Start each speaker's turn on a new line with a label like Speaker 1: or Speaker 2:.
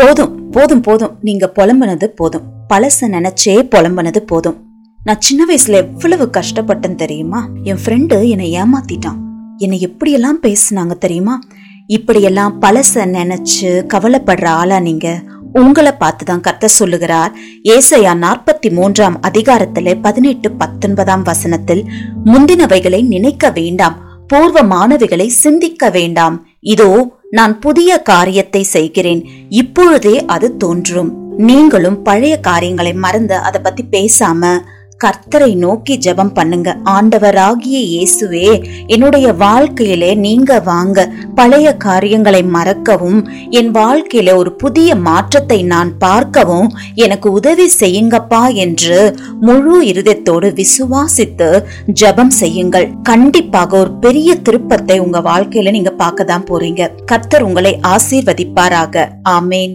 Speaker 1: போதும் போதும் போதும். நீங்க புலம்புனது போதும். பழச நினைச்சே புலம்புனது போதும். நான் சின்ன வயசுல எவ்வளவு கஷ்டப்பட்டேன் தெரியுமா? என் ஃப்ரெண்டு என்னை ஏமாத்திட்டான். என்னை எப்படியெல்லாம் பேசினாங்க தெரியுமா? இப்படியெல்லாம் பழச நினைச்சு கவலைப்படுற ஆளா நீங்க? உங்களை பார்த்துதான் கத்த சொல்லுகிறார். ஏசையா நாற்பத்தி மூன்றாம் அதிகாரத்தில் பதினெட்டு பத்தொன்பதாம் வசனத்தில் முந்தினவைகளை நினைக்க வேண்டாம். பூர்வமானவைகளை சிந்திக்க வேண்டாம். இதோ நான் புதிய காரியத்தை செய்கிறேன். இப்பொழுதே அது தோன்றும். நீங்களும் பழைய காரியங்களை மறந்து அதை பத்தி பேசாம கர்த்தரை நோக்கி ஜெபம் பண்ணுங்க. ஆண்டவராகிய இயேசுவே என்னுடைய வாழ்க்கையிலே நீங்க வாங்க. பழைய காரியங்களை மறக்கவும் என் வாழ்க்கையில ஒரு புதிய மாற்றத்தை நான் பார்க்கவும் எனக்கு உதவி செய்யுங்கப்பா என்று முழு இருதயத்தோடு விசுவாசித்து ஜெபம் செய்யுங்கள். கண்டிப்பாக ஒரு பெரிய திருப்பத்தை உங்க வாழ்க்கையில நீங்க பார்க்க தான் போறீங்க. கர்த்தர் உங்களை ஆசீர்வதிப்பாராக. ஆமேன்.